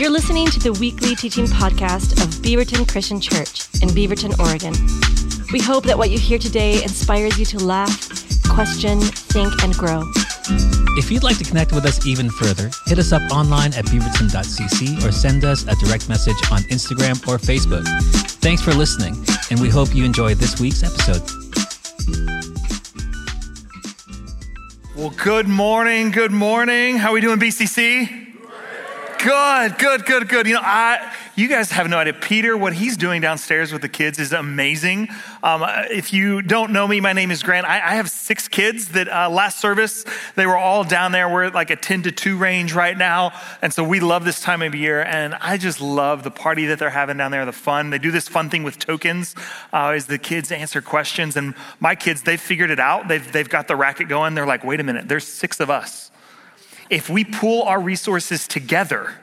You're listening to the weekly teaching podcast of Beaverton Christian Church in Beaverton, Oregon. We hope that what you hear today inspires you to laugh, question, think, and grow. If you'd like to connect with us even further, hit us up online at beaverton.cc or send us a direct message on Instagram or Facebook. Thanks for listening, and we hope you enjoy this week's episode. Well, good morning. Good morning. How are we doing, BCC? Good, good, good, good. You know, I, you guys have no idea. Peter, what he's doing downstairs with the kids is amazing. Um, if you don't know me, my name is Grant. I, I have six kids that uh, last service, they were all down there. We're at like a 10 to 2 range right now. And so we love this time of year. And I just love the party that they're having down there, the fun. They do this fun thing with tokens uh, as the kids answer questions. And my kids, they've figured it out. They've, they've got the racket going. They're like, wait a minute, there's six of us if we pool our resources together,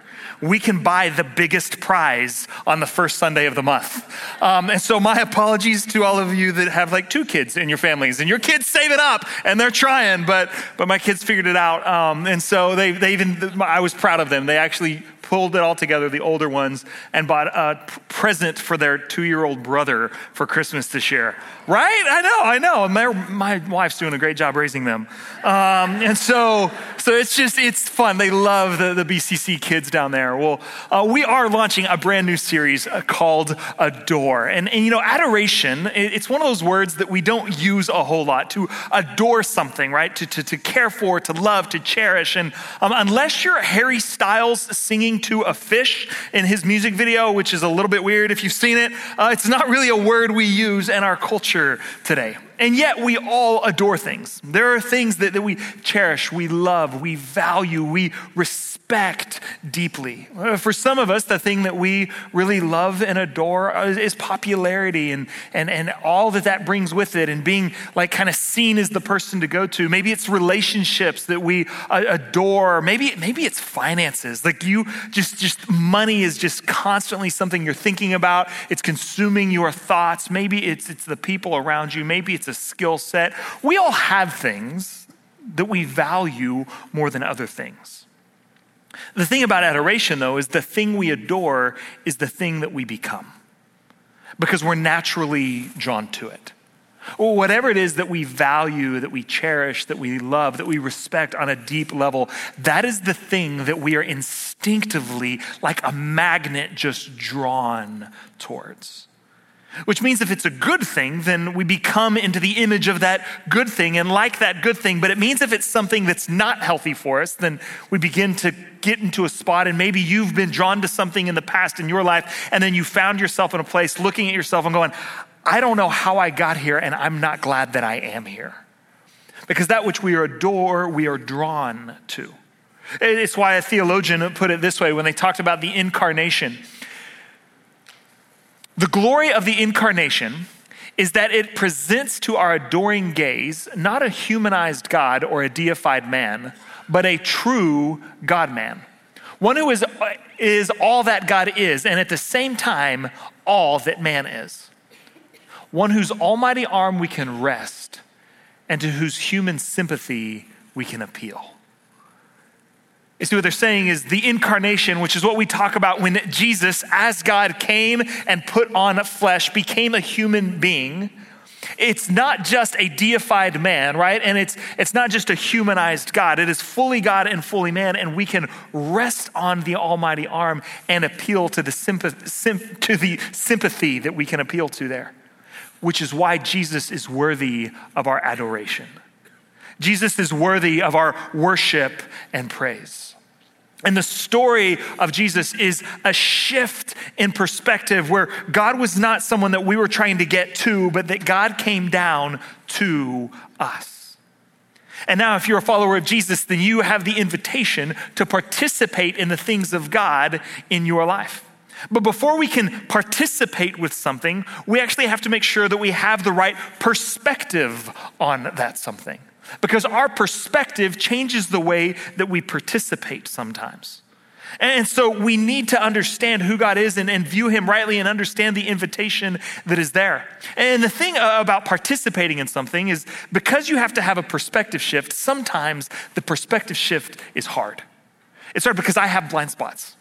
we can buy the biggest prize on the first Sunday of the month. Um, and so, my apologies to all of you that have like two kids in your families, and your kids save it up and they're trying, but but my kids figured it out. Um, and so they they even I was proud of them. They actually pulled it all together, the older ones, and bought a present for their two year old brother for Christmas this year. Right? I know, I know. My, my wife's doing a great job raising them. Um, and so, so it's just, it's fun. They love the, the BCC kids down there. Well, uh, we are launching a brand new series uh, called Adore. And, and, you know, adoration, it's one of those words that we don't use a whole lot to adore something, right? To, to, to care for, to love, to cherish. And um, unless you're Harry Styles singing to a fish in his music video, which is a little bit weird if you've seen it, uh, it's not really a word we use in our culture today. And yet we all adore things. There are things that, that we cherish, we love, we value, we respect deeply. Uh, for some of us, the thing that we really love and adore is popularity and, and, and all that that brings with it and being like kind of seen as the person to go to. Maybe it's relationships that we adore. Maybe, maybe it's finances. Like you just, just money is just constantly something you're thinking about. It's consuming your thoughts. Maybe it's, it's the people around you. Maybe it's it's a skill set. We all have things that we value more than other things. The thing about adoration, though, is the thing we adore is the thing that we become because we're naturally drawn to it. Or whatever it is that we value, that we cherish, that we love, that we respect on a deep level, that is the thing that we are instinctively, like a magnet, just drawn towards. Which means if it's a good thing, then we become into the image of that good thing and like that good thing. But it means if it's something that's not healthy for us, then we begin to get into a spot. And maybe you've been drawn to something in the past in your life, and then you found yourself in a place looking at yourself and going, I don't know how I got here, and I'm not glad that I am here. Because that which we adore, we are drawn to. It's why a theologian put it this way when they talked about the incarnation. The glory of the incarnation is that it presents to our adoring gaze not a humanized God or a deified man, but a true God man. One who is, is all that God is, and at the same time, all that man is. One whose almighty arm we can rest, and to whose human sympathy we can appeal. You see, what they're saying is the incarnation, which is what we talk about when Jesus, as God, came and put on flesh, became a human being. It's not just a deified man, right? And it's, it's not just a humanized God. It is fully God and fully man, and we can rest on the almighty arm and appeal to the, sympath- to the sympathy that we can appeal to there, which is why Jesus is worthy of our adoration. Jesus is worthy of our worship and praise. And the story of Jesus is a shift in perspective where God was not someone that we were trying to get to, but that God came down to us. And now, if you're a follower of Jesus, then you have the invitation to participate in the things of God in your life. But before we can participate with something, we actually have to make sure that we have the right perspective on that something because our perspective changes the way that we participate sometimes. And so we need to understand who God is and, and, view Him rightly and understand the invitation that is there. And the thing about participating in something is because you have to have a perspective shift, sometimes the perspective shift is hard. It's hard because I have blind spots.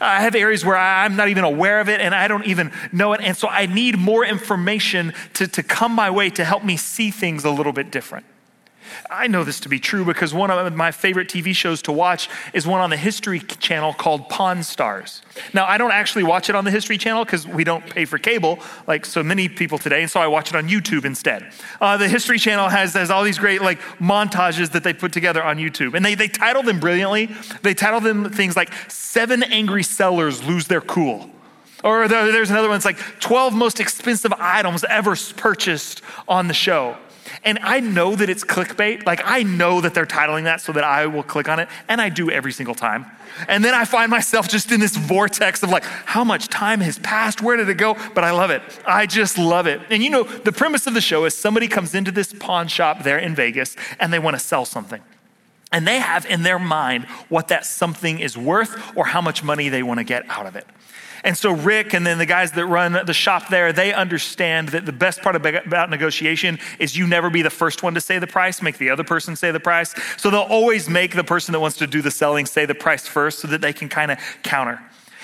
I have areas where I'm not even aware of it and I don't even know it. And so I need more information to, to come my way to help me see things a little bit different. I know this to be true because one of my favorite TV shows to watch is one on the History Channel called Pawn Stars. Now, I don't actually watch it on the History Channel because we don't pay for cable like so many people today, and so I watch it on YouTube instead. Uh, the History Channel has, has all these great like montages that they put together on YouTube, and they, they title them brilliantly. They title them things like Seven Angry Sellers Lose Their Cool. Or there's another one, it's like 12 most expensive items ever purchased on the show. And I know that it's clickbait. Like, I know that they're titling that so that I will click on it. And I do every single time. And then I find myself just in this vortex of like, how much time has passed? Where did it go? But I love it. I just love it. And you know, the premise of the show is somebody comes into this pawn shop there in Vegas and they want to sell something. And they have in their mind what that something is worth or how much money they want to get out of it. And so Rick and then the guys that run the shop there, they understand that the best part about negotiation is you never be the first one to say the price, make the other person say the price. So they'll always make the person that wants to do the selling say the price first so that they can kind of counter.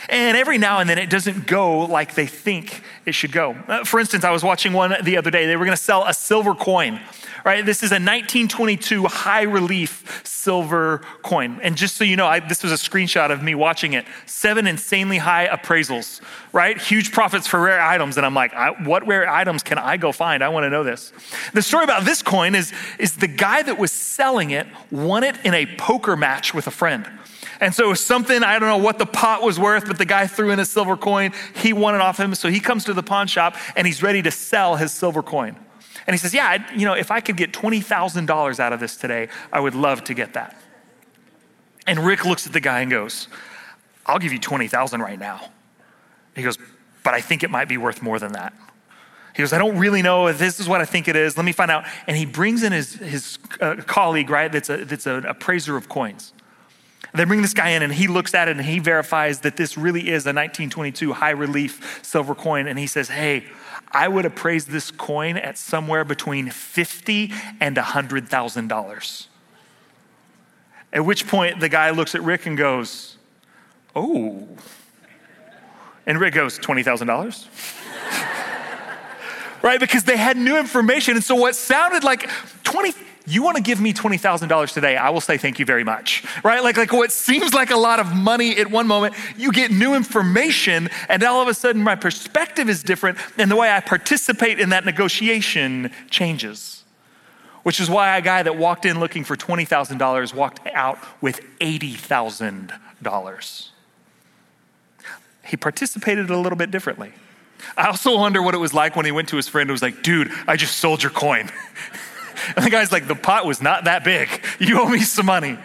And every now and then it doesn't go like they think it should go. Uh, for instance, I was watching one the other day. They were going to sell a silver coin right? This is a 1922 high relief silver coin. And just so you know, I, this was a screenshot of me watching it. Seven insanely high appraisals, right? Huge profits for rare items. And I'm like, what rare items can I go find? I want to know this. The story about this coin is, is the guy that was selling it won it in a poker match with a friend. And so something, I don't know what the pot was worth, but the guy threw in a silver coin. He won it off him. So he comes to the pawn shop and he's ready to sell his silver coin. And he says, Yeah, you know, if I could get $20,000 out of this today, I would love to get that. And Rick looks at the guy and goes, I'll give you 20,000 right now. He goes, But I think it might be worth more than that. He goes, I don't really know this is what I think it is. Let me find out. And he brings in his, his uh, colleague, right, that's, a, that's an appraiser of coins. They bring this guy in and he looks at it and he verifies that this really is a 1922 high relief silver coin. And he says, Hey, I would appraise this coin at somewhere between fifty and hundred thousand dollars. At which point the guy looks at Rick and goes, "Oh," and Rick goes, twenty thousand dollars. right? Because they had new information. And so what sounded like 20, you want to give me $20,000 today, I will say thank you very much, right? Like, like what seems like a lot of money at one moment, you get new information, and all of a sudden my perspective is different, and the way I participate in that negotiation changes. Which is why a guy that walked in looking for $20,000 walked out with $80,000. He participated a little bit differently. I also wonder what it was like when he went to his friend and was like, dude, I just sold your coin. And the guy's like, the pot was not that big. You owe me some money.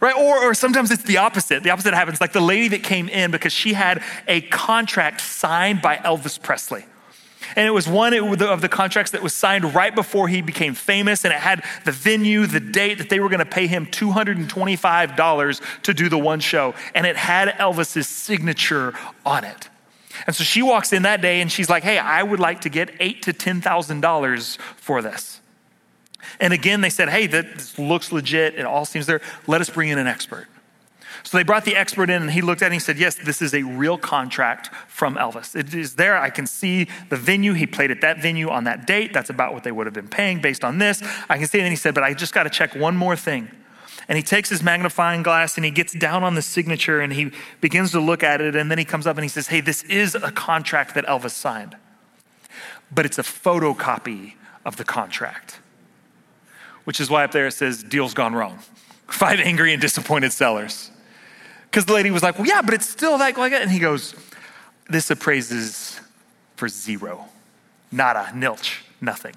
Right? Or, or sometimes it's the opposite. The opposite happens. Like the lady that came in because she had a contract signed by Elvis Presley. And it was one of the contracts that was signed right before he became famous, and it had the venue, the date that they were going to pay him $225 to do the one show. And it had Elvis's signature on it. And so she walks in that day and she's like, Hey, I would like to get eight to $10,000 for this. And again, they said, hey, this looks legit. It all seems there. Let us bring in an expert. So they brought the expert in and he looked at it and he said, Yes, this is a real contract from Elvis. It is there. I can see the venue. He played at that venue on that date. That's about what they would have been paying based on this. I can see it. And he said, But I just got to check one more thing. And he takes his magnifying glass and he gets down on the signature and he begins to look at it. And then he comes up and he says, Hey, this is a contract that Elvis signed, but it's a photocopy of the contract which is why up there it says, deal's gone wrong. Five angry and disappointed sellers. Because the lady was like, well, yeah, but it's still that like it. And he goes, this appraises for zero. Nada, nilch, nothing.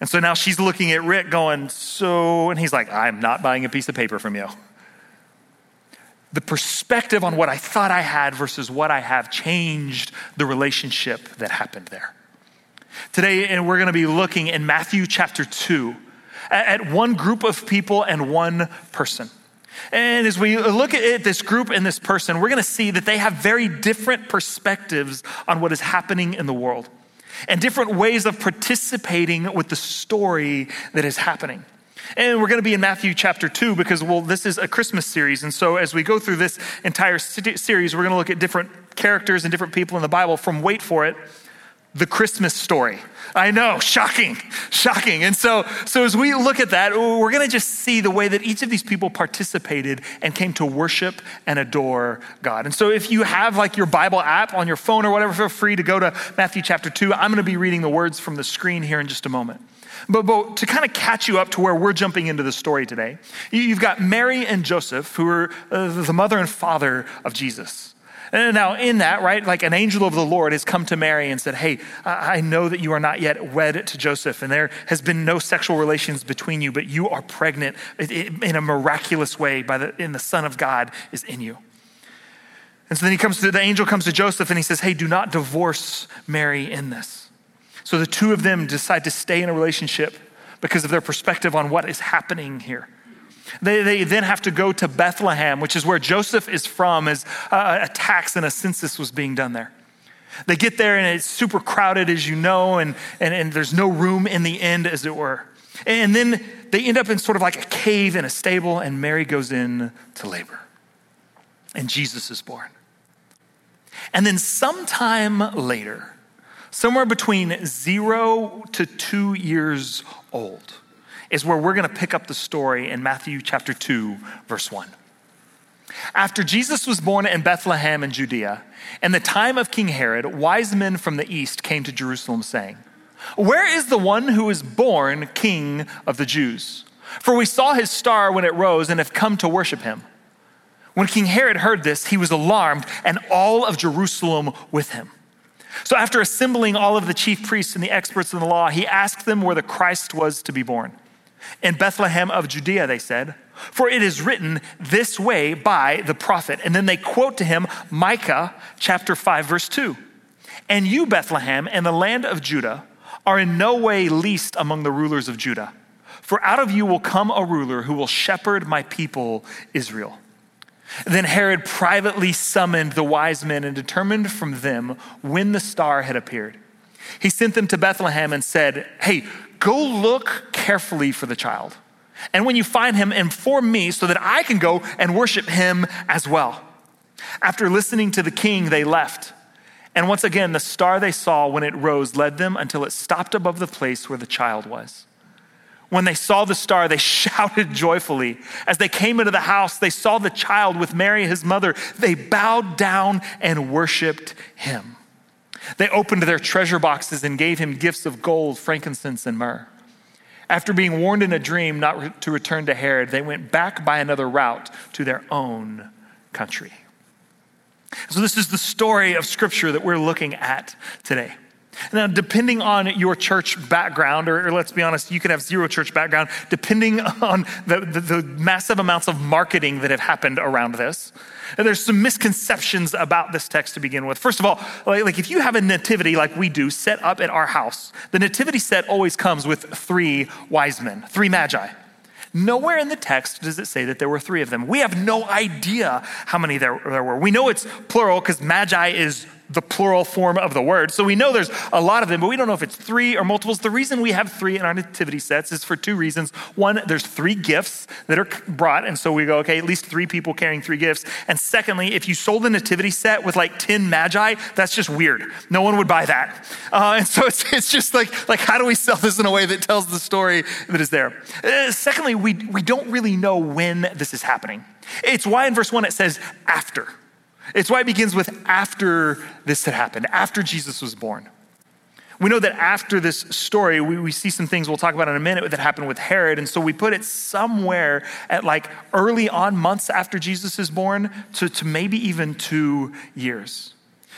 And so now she's looking at Rick going, so, and he's like, I'm not buying a piece of paper from you. The perspective on what I thought I had versus what I have changed the relationship that happened there. Today, and we're going to be looking in Matthew chapter 2 at one group of people and one person. And as we look at this group and this person, we're going to see that they have very different perspectives on what is happening in the world and different ways of participating with the story that is happening. And we're going to be in Matthew chapter 2 because, well, this is a Christmas series. And so as we go through this entire series, we're going to look at different characters and different people in the Bible from, wait for it, the Christmas story. I know, shocking, shocking. And so, so as we look at that, we're going to just see the way that each of these people participated and came to worship and adore God. And so if you have like your Bible app on your phone or whatever, feel free to go to Matthew chapter 2. I'm going to be reading the words from the screen here in just a moment. But, but to kind of catch you up to where we're jumping into the story today, you've got Mary and Joseph, who are uh, the mother and father of Jesus. And now, in that, right, like an angel of the Lord has come to Mary and said, Hey, I know that you are not yet wed to Joseph, and there has been no sexual relations between you, but you are pregnant in a miraculous way by the, in the Son of God is in you. And so then he comes to the angel comes to Joseph and he says, Hey, do not divorce Mary in this. So the two of them decide to stay in a relationship because of their perspective on what is happening here. They, they then have to go to Bethlehem, which is where Joseph is from, as uh, a tax and a census was being done there. They get there and it's super crowded, as you know, and, and, and there's no room in the end, as it were. And then they end up in sort of like a cave in a stable, and Mary goes in to labor. And Jesus is born. And then sometime later, somewhere between zero to two years old is where we're going to pick up the story in Matthew chapter 2, verse 1. After Jesus was born in Bethlehem in Judea, in the time of King Herod, wise men from the east came to Jerusalem saying, Where is the one who is born king of the Jews? For we saw his star when it rose and have come to worship him. When King Herod heard this, he was alarmed, and all of Jerusalem with him. So, after assembling all of the chief priests and the experts in the law, he asked them where the Christ was to be born. In Bethlehem of Judea, they said, for it is written this way by the prophet. And then they quote to him Micah chapter 5, verse 2. And you, Bethlehem, and the land of Judah, are in no way least among the rulers of Judah. For out of you will come a ruler who will shepherd my people, Israel. Then Herod privately summoned the wise men and determined from them when the star had appeared. He sent them to Bethlehem and said, Hey, go look carefully for the child. And when you find him, inform me so that I can go and worship him as well. After listening to the king, they left. And once again, the star they saw when it rose led them until it stopped above the place where the child was. When they saw the star, they shouted joyfully. As they came into the house, they saw the child with Mary, his mother. They bowed down and worshiped him. They opened their treasure boxes and gave him gifts of gold, frankincense, and myrrh. After being warned in a dream not to return to Herod, they went back by another route to their own country. So, this is the story of Scripture that we're looking at today. Now, depending on your church background, or, or, let's be honest, you can have zero church background, depending on the, the, the massive amounts of marketing that have happened around this, there's some misconceptions about this text to begin with. First of all, like, if you have a nativity like we do set up at our house, the nativity set always comes with three wise men, three magi. Nowhere in the text does it say that there were three of them. We have no idea how many there, there were. We know it's plural because magi is the plural form of the word. So we know there's a lot of them, but we don't know if it's three or multiples. The reason we have three in our nativity sets is for two reasons. One, there's three gifts that are brought, and so we go, okay, at least three people carrying three gifts. And secondly, if you sold a nativity set with like 10 magi, that's just weird. No one would buy that. Uh, and so it's, it's just like, like, how do we sell this in a way that tells the story that is there? Uh, secondly, we, we don't really know when this is happening. It's why in verse one it says after. It's why it begins with after this had happened, after Jesus was born. We know that after this story, we, we see some things we'll talk about in a minute that happened with Herod. And so we put it somewhere at like early on, months after Jesus is born, to, to maybe even two years.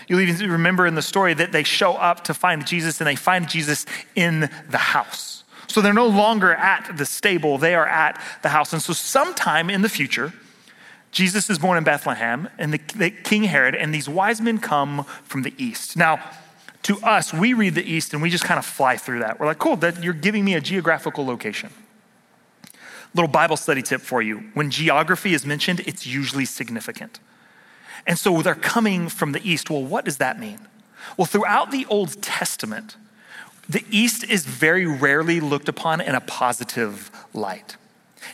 You'll even remember in the story that they show up to find Jesus and they find Jesus in the house. So they're no longer at the stable, they are at the house. And so, sometime in the future, Jesus is born in Bethlehem, and the, the, King Herod, and these wise men come from the east. Now, to us, we read the east and we just kind of fly through that. We're like, cool, that you're giving me a geographical location. Little Bible study tip for you. When geography is mentioned, it's usually significant. And so they're coming from the east. Well, what does that mean? Well, throughout the Old Testament, the east is very rarely looked upon in a positive light.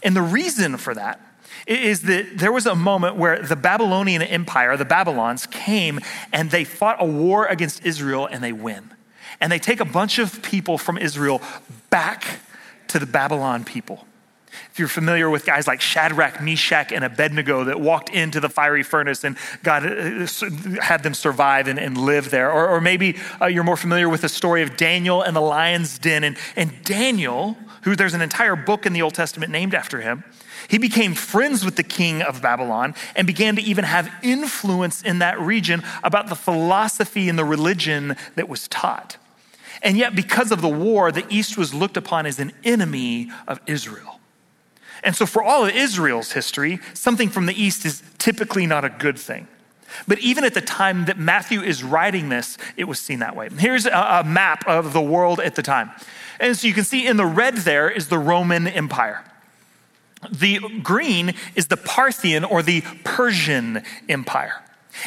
And the reason for that is that there was a moment where the Babylonian Empire, the Babylons, came and they fought a war against Israel and they win. And they take a bunch of people from Israel back to the Babylon people. If you're familiar with guys like Shadrach, Meshach, and Abednego that walked into the fiery furnace and God uh, had them survive and, and live there. Or, or maybe uh, you're more familiar with the story of Daniel and the lion's den. And, and Daniel, who there's an entire book in the Old Testament named after him, he became friends with the king of Babylon and began to even have influence in that region about the philosophy and the religion that was taught. And yet, because of the war, the East was looked upon as an enemy of Israel. And so, for all of Israel's history, something from the East is typically not a good thing. But even at the time that Matthew is writing this, it was seen that way. Here's a, map of the world at the time. And so you can see in the red there is the Roman Empire. The green is the Parthian or the Persian Empire.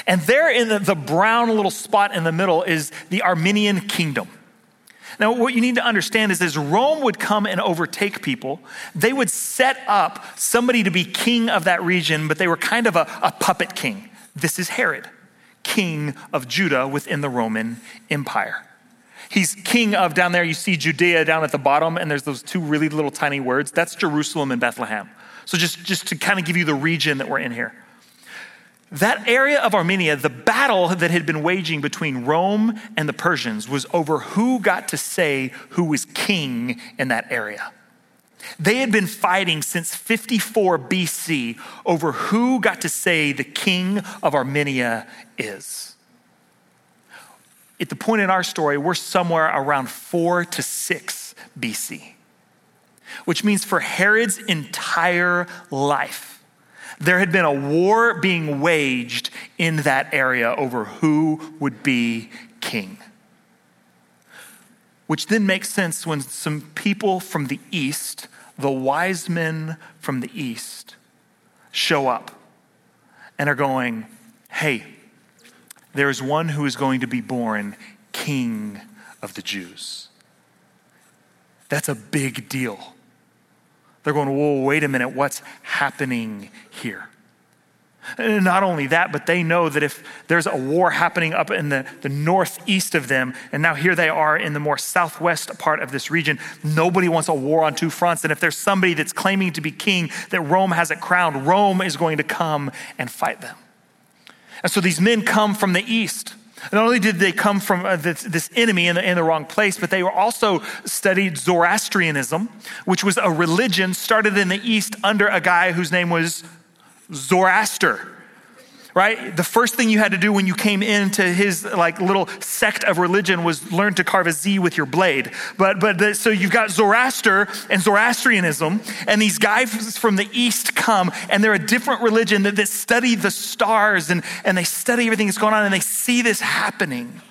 And there in the, the brown little spot in the middle is the Armenian kingdom. Now, what you need to understand is as Rome would come and overtake people, they would set up somebody to be king of that region, but they were kind of a, a puppet king. This is Herod, king of Judah within the Roman Empire. He's king of down there, you see Judea down at the bottom, and there's those two really little tiny words. That's Jerusalem and Bethlehem. So, just, just to kind of give you the region that we're in here. That area of Armenia, the battle that had been waging between Rome and the Persians was over who got to say who was king in that area. They had been fighting since 54 BC over who got to say the king of Armenia is. At the point in our story, we're somewhere around 4 to 6 BC, which means for Herod's entire life, there had been a war being waged in that area over who would be king. Which then makes sense when some people from the east, the wise men from the east, show up and are going, hey, there's one who is going to be born king of the Jews. That's a big deal. They're going, whoa, wait a minute, what's happening here? And not only that, but they know that if there's a war happening up in the, the northeast of them, and now here they are in the more southwest part of this region, nobody wants a war on two fronts. And if there's somebody that's claiming to be king that Rome hasn't crowned, Rome is going to come and fight them. And so these men come from the east. Not only did they come from uh, this, this, enemy in the, in the wrong place, but they were also studied Zoroastrianism, which was a religion started in the East under a guy whose name was Zoroaster right? The first thing you had to do when you came into his like little sect of religion was learn to carve a Z with your blade. But but the, so you've got Zoroaster and Zoroastrianism, and these guys from the east come, and they're a different religion that, that study the stars and and they study everything that's going on, and they see this happening.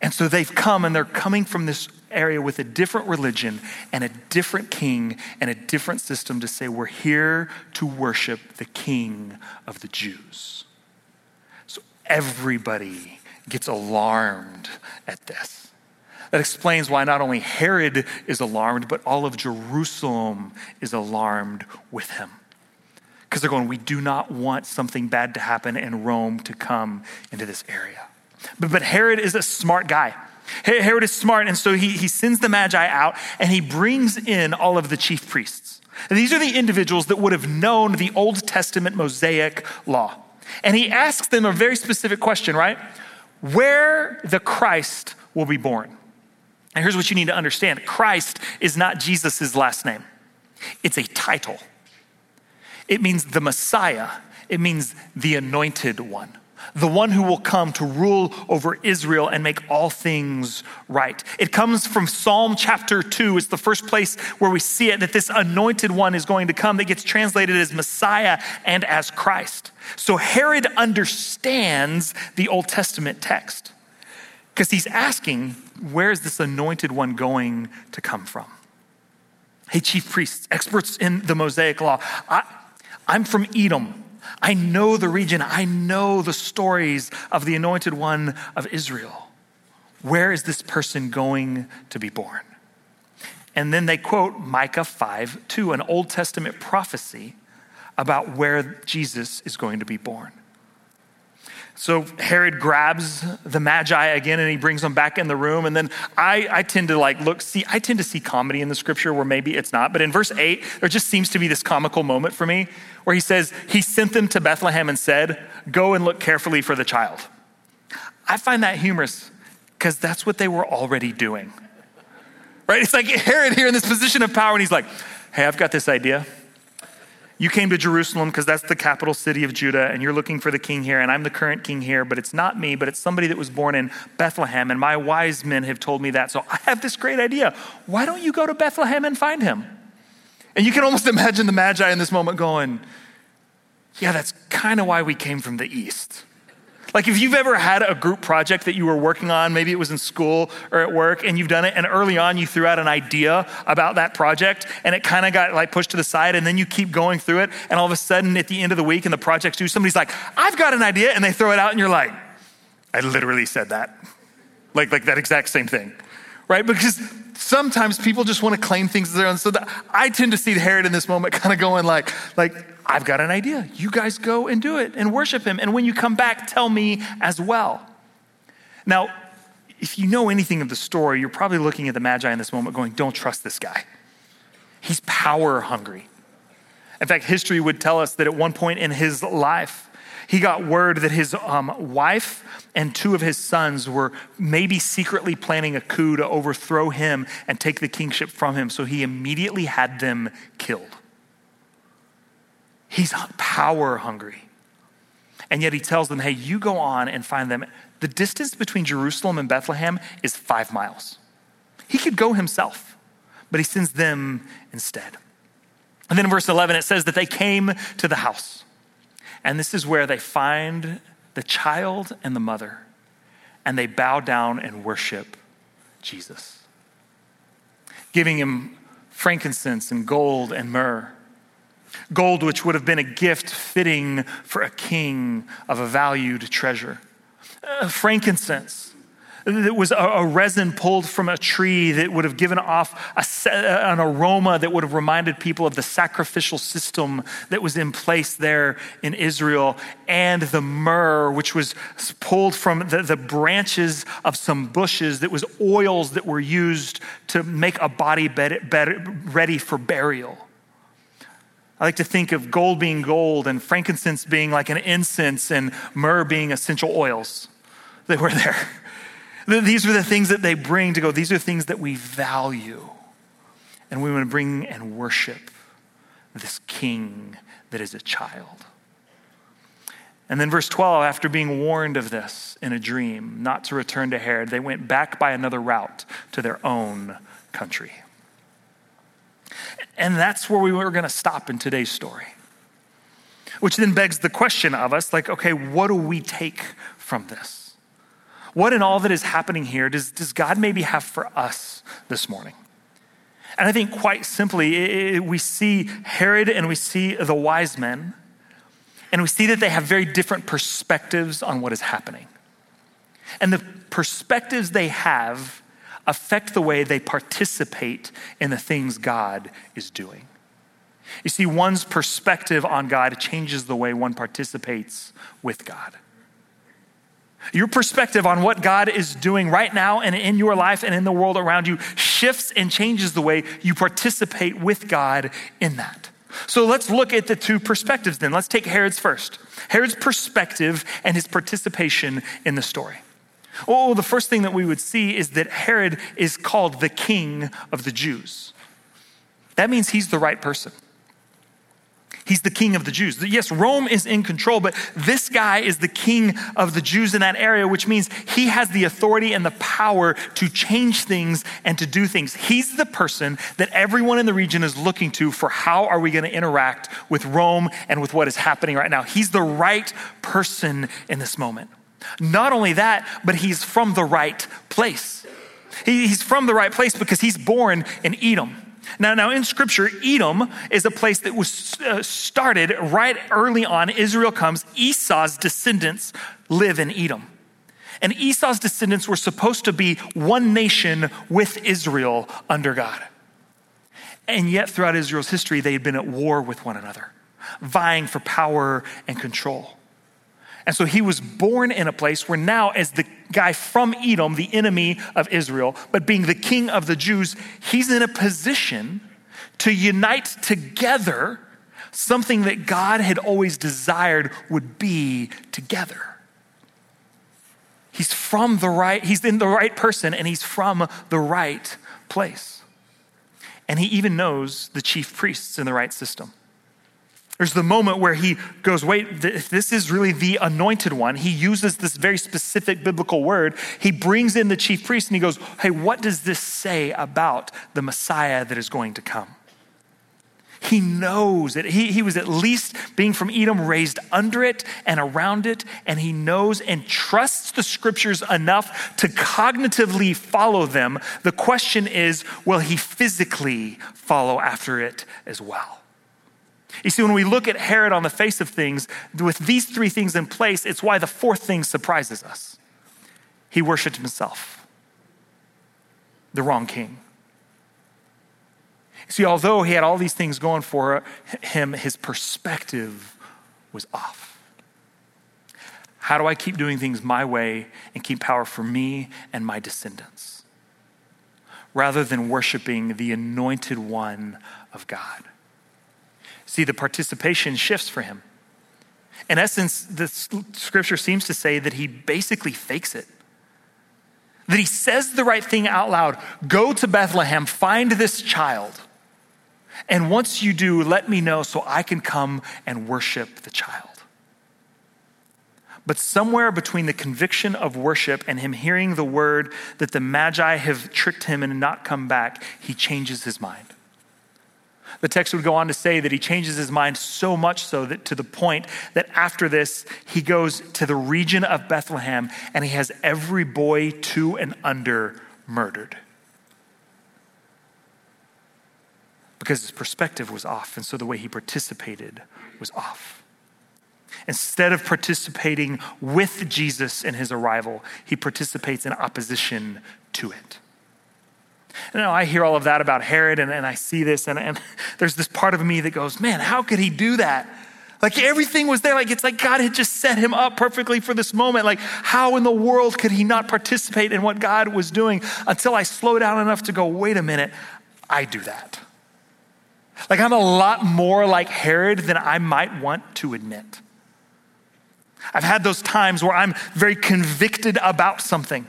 And so they've come, and they're coming from this area with a different religion and a different king and a different system to say, we're here to worship the king of the Jews. So everybody gets alarmed at this. That explains why not only Herod is alarmed, but all of Jerusalem is alarmed with him. Because they're going, we do not want something bad to happen and Rome to come into this area. But, but Herod is a smart guy. Herod is smart, and so he, he sends the Magi out and he brings in all of the chief priests. And these are the individuals that would have known the Old Testament Mosaic law. And he asks them a very specific question, right? Where the Christ will be born. And here's what you need to understand Christ is not Jesus' last name, it's a title. It means the Messiah, it means the anointed one the one who will come to rule over Israel and make all things right. It comes from Psalm chapter 2. It's the first place where we see it that this anointed one is going to come that gets translated as Messiah and as Christ. So Herod understands the Old Testament text because he's asking, where is this anointed one going to come from? Hey, chief priests, experts in the Mosaic law, I, I'm from Edom. I know the region. I know the stories of the anointed one of Israel. Where is this person going to be born? And then they quote Micah 5 2, an Old Testament prophecy about where Jesus is going to be born. So Herod grabs the Magi again and he brings them back in the room. And then I, I tend to like look, see, I tend to see comedy in the scripture where maybe it's not. But in verse 8, there just seems to be this comical moment for me where he says, He sent them to Bethlehem and said, Go and look carefully for the child. I find that humorous because that's what they were already doing. Right? It's like Herod here in this position of power, and he's like, Hey, I've got this idea. You came to Jerusalem because that's the capital city of Judah, and you're looking for the king here, and I'm the current king here, but it's not me, but it's somebody that was born in Bethlehem, and my wise men have told me that. So I have this great idea. Why don't you go to Bethlehem and find him? And you can almost imagine the Magi in this moment going, Yeah, that's kind of why we came from the east. Like if you've ever had a group project that you were working on, maybe it was in school or at work, and you've done it, and early on you threw out an idea about that project, and it kind of got like pushed to the side, and then you keep going through it, and all of a sudden at the end of the week and the project's due, somebody's like, I've got an idea, and they throw it out, and you're like, I literally said that. Like, like that exact same thing. Right? Because sometimes people just want to claim things as their own. So that, I tend to see Herod in this moment kind of going like, like, I've got an idea. You guys go and do it and worship him. And when you come back, tell me as well. Now, if you know anything of the story, you're probably looking at the Magi in this moment going, don't trust this guy. He's power hungry. In fact, history would tell us that at one point in his life, he got word that his um, wife and two of his sons were maybe secretly planning a coup to overthrow him and take the kingship from him. So he immediately had them killed. He's power hungry. And yet he tells them, hey, you go on and find them. The distance between Jerusalem and Bethlehem is five miles. He could go himself, but he sends them instead. And then in verse 11, it says that they came to the house. And this is where they find the child and the mother, and they bow down and worship Jesus, giving him frankincense and gold and myrrh. Gold, which would have been a gift fitting for a king of a valued treasure. Uh, frankincense that was a, resin pulled from a tree that would have given off a, an aroma that would have reminded people of the sacrificial system that was in place there in Israel, and the myrrh, which was pulled from the, the branches of some bushes that was oils that were used to make a body bed, bed, ready for burial. I like to think of gold being gold and frankincense being like an incense and myrrh being essential oils that were there. These are the things that they bring to go, these are things that we value. And we want to bring and worship this king that is a child. And then, verse 12, after being warned of this in a dream, not to return to Herod, they went back by another route to their own country. And that's where we were going to stop in today's story. Which then begs the question of us like, okay, what do we take from this? What in all that is happening here does, does God maybe have for us this morning? And I think quite simply, it, it, we see Herod and we see the wise men, and we see that they have very different perspectives on what is happening. And the perspectives they have affect the way they participate in the things God is doing. You see, one's perspective on God changes the way one participates with God. Your perspective on what God is doing right now and in your life and in the world around you shifts and changes the way you participate with God in that. So let's look at the two perspectives then. Let's take Herod's first. Herod's perspective and his participation in the story. Well, the first thing that we would see is that Herod is called the king of the Jews. That means he's the right person. He's the king of the Jews. Yes, Rome is in control, but this guy is the king of the Jews in that area, which means he has the authority and the power to change things and to do things. He's the person that everyone in the region is looking to for how are we going to interact with Rome and with what is happening right now. He's the right person in this moment. Not only that, but he's from the right place. He's from the right place because he's born in Edom. Now, now in scripture, Edom is a place that was uh, started right early on. Israel comes, Esau's descendants live in Edom. And Esau's descendants were supposed to be one nation with Israel under God. And yet, throughout Israel's history, they had been at war with one another, vying for power and control. And so he was born in a place where now, as the guy from Edom, the enemy of Israel, but being the king of the Jews, he's in a position to unite together something that God had always desired would be together. He's from the right, he's in the right person, and he's from the right place. And he even knows the chief priests in the right system. There's the moment where he goes, Wait, this is really the anointed one, he uses this very specific biblical word. He brings in the chief priest and he goes, Hey, what does this say about the Messiah that is going to come? He knows that he, he was at least being from Edom, raised under it and around it, and he knows and trusts the scriptures enough to cognitively follow them. The question is, will he physically follow after it as well? You see, when we look at Herod on the face of things, with these three things in place, it's why the fourth thing surprises us. He worshiped himself, the wrong king. See, although he had all these things going for him, his perspective was off. How do I keep doing things my way and keep power for me and my descendants? Rather than worshiping the anointed one of God. See, the participation shifts for him. In essence, the scripture seems to say that he basically fakes it. That he says the right thing out loud go to Bethlehem, find this child. And once you do, let me know so I can come and worship the child. But somewhere between the conviction of worship and him hearing the word that the Magi have tricked him and not come back, he changes his mind. The text would go on to say that he changes his mind so much so that to the point that after this, he goes to the region of Bethlehem and he has every boy two and under murdered. because his perspective was off, and so the way he participated was off. Instead of participating with Jesus in his arrival, he participates in opposition to it. And now I hear all of that about Herod, and, and I see this, and, and there's this part of me that goes, man, how could he do that? Like everything was there. Like it's like God had just set him up perfectly for this moment. Like, how in the world could he not participate in what God was doing until I slow down enough to go, wait a minute, I do that. Like, I'm a lot more like Herod than I might want to admit. I've had those times where I'm very convicted about something,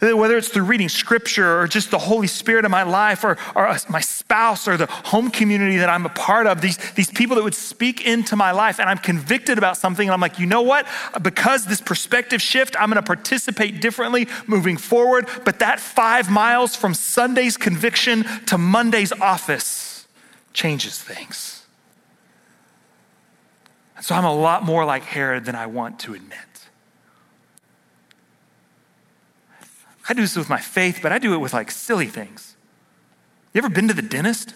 whether it's through reading scripture or just the Holy Spirit in my life or, or my spouse or the home community that I'm a part of, these, these people that would speak into my life, and I'm convicted about something, and I'm like, you know what? Because this perspective shift, I'm gonna participate differently moving forward. But that five miles from Sunday's conviction to Monday's office, changes things. And so I'm a lot more like Herod than I want to admit. I do this with my faith, but I do it with like silly things. You ever been to the dentist?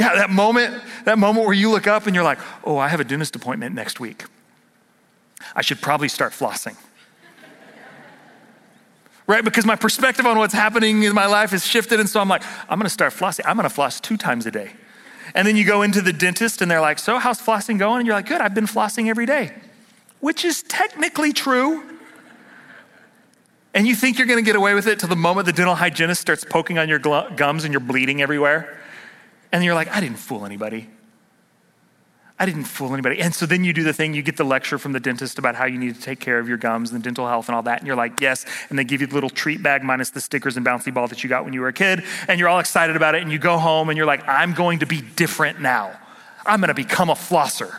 Yeah, that moment, that moment where you look up and you're like, oh, I have a dentist appointment next week. I should probably start flossing right? Because my perspective on what's happening in my life has shifted. And so I'm like, I'm going to start flossing. I'm going to floss two times a day. And then you go into the dentist and they're like, So, how's flossing going? And you're like, Good, I've been flossing every day, which is technically true. And you think you're going to get away with it till the moment the dental hygienist starts poking on your gums and you're bleeding everywhere. And you're like, I didn't fool anybody. I didn't fool anybody. And so then you do the thing, you get the lecture from the dentist about how you need to take care of your gums and the dental health and all that. And you're like, yes. And they give you the little treat bag minus the stickers and bouncy ball that you got when you were a kid. And you're all excited about it. And you go home and you're like, I'm going to be different now. I'm going to become a flosser.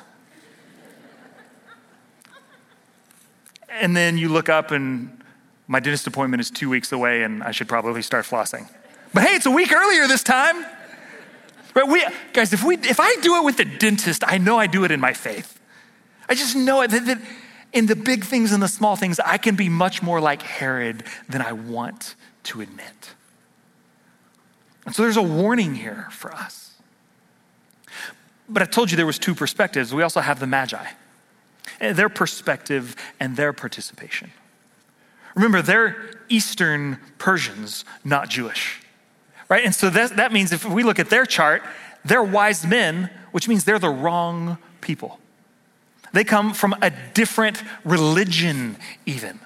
and then you look up and my dentist appointment is two weeks away and I should probably start flossing. But hey, it's a week earlier this time. Right? We, guys, if, we, if I do it with the dentist, I know I do it in my faith. I just know it, that, that in the big things and the small things, I can be much more like Herod than I want to admit. And so there's a warning here for us. But I told you there was two perspectives. We also have the Magi, eh, their perspective and their participation. Remember, they're Eastern Persians, not Jewish. right? And so that, that means if we look at their chart, they're wise men, which means they're the wrong people. They come from a different religion, even.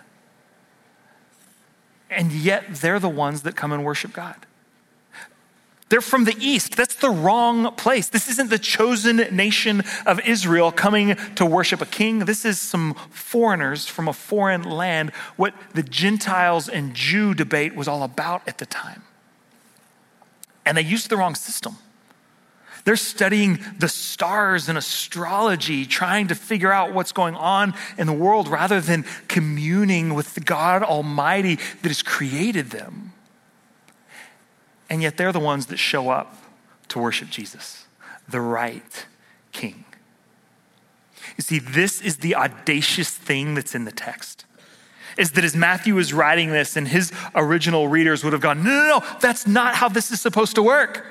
And yet they're the ones that come and worship God. They're from the east. That's the wrong place. This isn't the chosen nation of Israel coming to worship a king. This is some foreigners from a foreign land, what the Gentiles and Jew debate was all about at the time. And they used the wrong system. They're studying the stars and astrology, trying to figure out what's going on in the world rather than communing with the God Almighty that has created them. And yet they're the ones that show up to worship Jesus, the right king. You see, this is the audacious thing that's in the text. Is that as Matthew is writing this, and his original readers would have gone, no, no, no, that's not how this is supposed to work.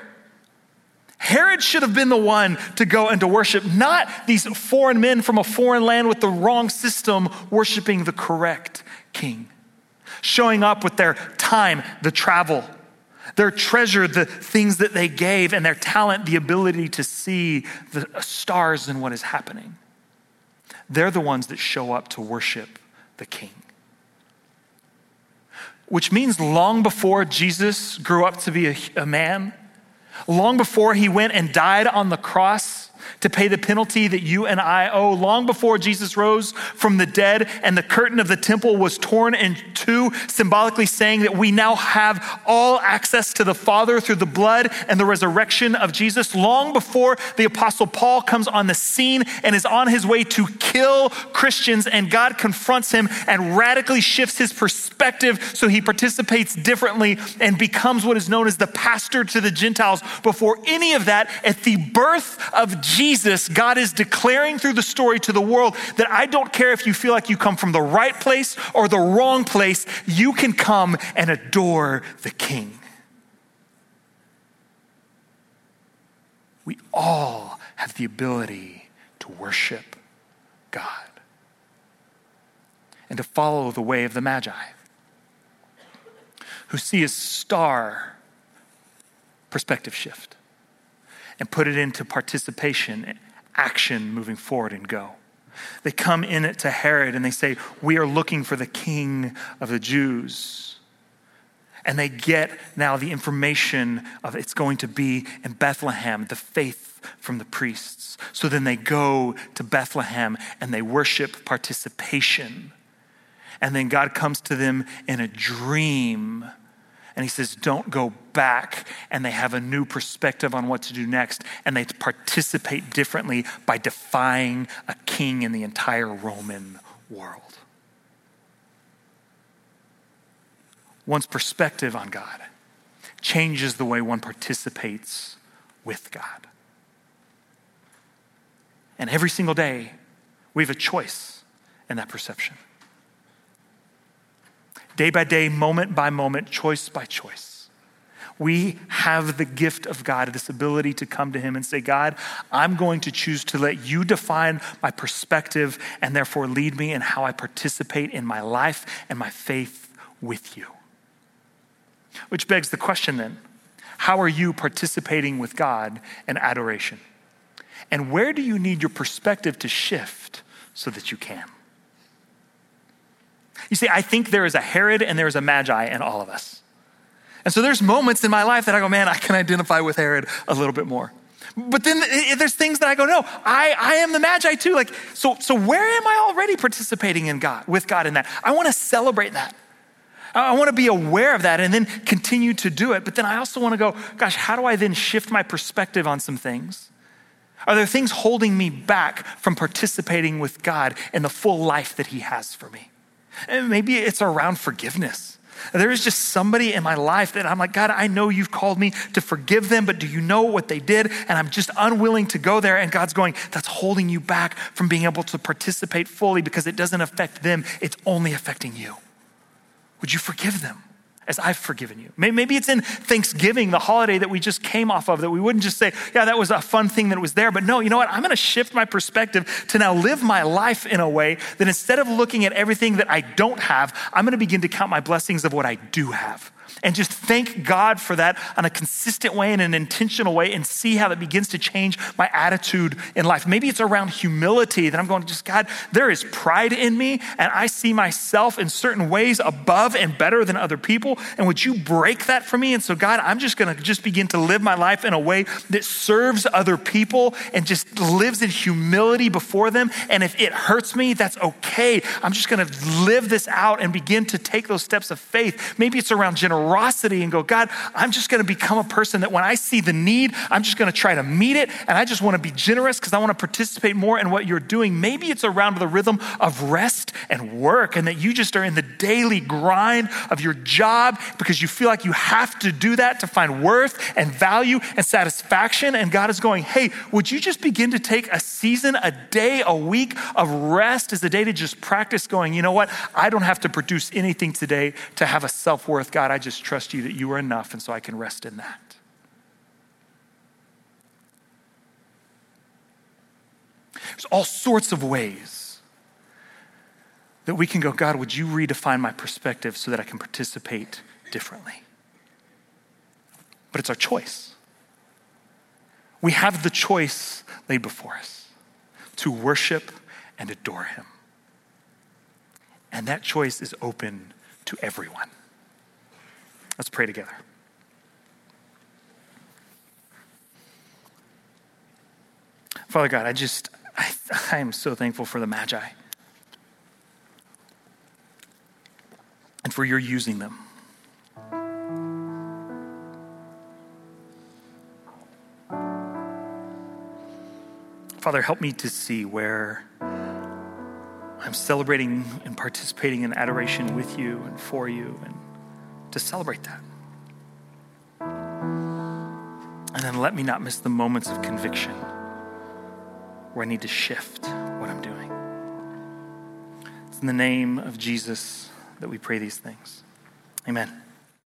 Herod should have been the one to go and to worship, not these foreign men from a foreign land with the wrong system worshiping the correct king. Showing up with their time, the travel, their treasure, the things that they gave, and their talent, the ability to see the stars and what is happening. They're the ones that show up to worship the king. Which means long before Jesus grew up to be a, a man, long before he went and died on the cross, to pay the penalty that you and I owe. Long before Jesus rose from the dead and the curtain of the temple was torn in two, symbolically saying that we now have all access to the Father through the blood and the resurrection of Jesus. Long before the Apostle Paul comes on the scene and is on his way to kill Christians, and God confronts him and radically shifts his perspective so he participates differently and becomes what is known as the pastor to the Gentiles. Before any of that, at the birth of Jesus, Jesus, God is declaring through the story to the world that I don't care if you feel like you come from the right place or the wrong place, you can come and adore the King. We all have the ability to worship God and to follow the way of the Magi who see a star perspective shift and put it into participation, action moving forward and go. They come in it to Herod and they say, We are looking for the king of the Jews. And they get now the information of it's going to be in Bethlehem, the faith from the priests. So then they go to Bethlehem and they worship participation. And then God comes to them in a dream and he says, Don't go back. And they have a new perspective on what to do next. And they participate differently by defying a king in the entire Roman world. One's perspective on God changes the way one participates with God. And every single day, we have a choice in that perception day by day, moment by moment, choice by choice. We have the gift of God, this ability to come to Him and say, God, I'm going to choose to let you define my perspective and therefore lead me in how I participate in my life and my faith with you. Which begs the question then how are you participating with God in adoration? And where do you need your perspective to shift so that you can? You see, I think there is a Herod and there is a Magi in all of us. And so there's moments in my life that I go, man, I can identify with Herod a little bit more. But then there's things that I go, no, I, I am the Magi too. Like, so, so where am I already participating in God, with God in that? I want to celebrate that. I want to be aware of that and then continue to do it. But then I also want to go, gosh, how do I then shift my perspective on some things? Are there things holding me back from participating with God in the full life that He has for me? And maybe it's around forgiveness. There is just somebody in my life that I'm like, God, I know you've called me to forgive them, but do you know what they did? And I'm just unwilling to go there. And God's going, that's holding you back from being able to participate fully because it doesn't affect them, it's only affecting you. Would you forgive them? As I've forgiven you. Maybe it's in Thanksgiving, the holiday that we just came off of, that we wouldn't just say, yeah, that was a fun thing that was there. But no, you know what? I'm going to shift my perspective to now live my life in a way that instead of looking at everything that I don't have, I'm going to begin to count my blessings of what I do have. And just thank God for that on a consistent way and an intentional way and see how that begins to change my attitude in life. Maybe it's around humility that I'm going, just God, there is pride in me and I see myself in certain ways above and better than other people. And would you break that for me? And so, God, I'm just going to just begin to live my life in a way that serves other people and just lives in humility before them. And if it hurts me, that's okay. I'm just going to live this out and begin to take those steps of faith. Maybe it's around generosity and go, God, I'm just going to become a person that when I see the need, I'm just going to try to meet it. And I just want to be generous because I want to participate more in what you're doing. Maybe it's around the rhythm of rest and work and that you just are in the daily grind of your job because you feel like you have to do that to find worth and value and satisfaction. And God is going, hey, would you just begin to take a season, a day, a week of rest as a day to just practice going, you know what? I don't have to produce anything today to have a self worth. God, I just trust you that you are enough, and so I can rest in that. There's all sorts of ways that we can go, God, would you redefine my perspective so that I can participate differently? But it's our choice. We have the choice laid before us to worship and adore Him. And that choice is open to everyone. Let's pray together. Father God, I just, I, I am so thankful for the Magi and for your using them. Father, help me to see where I'm celebrating and participating in adoration with you and for you, and to celebrate that. And then let me not miss the moments of conviction where I need to shift what I'm doing. It's in the name of Jesus that we pray these things. Amen.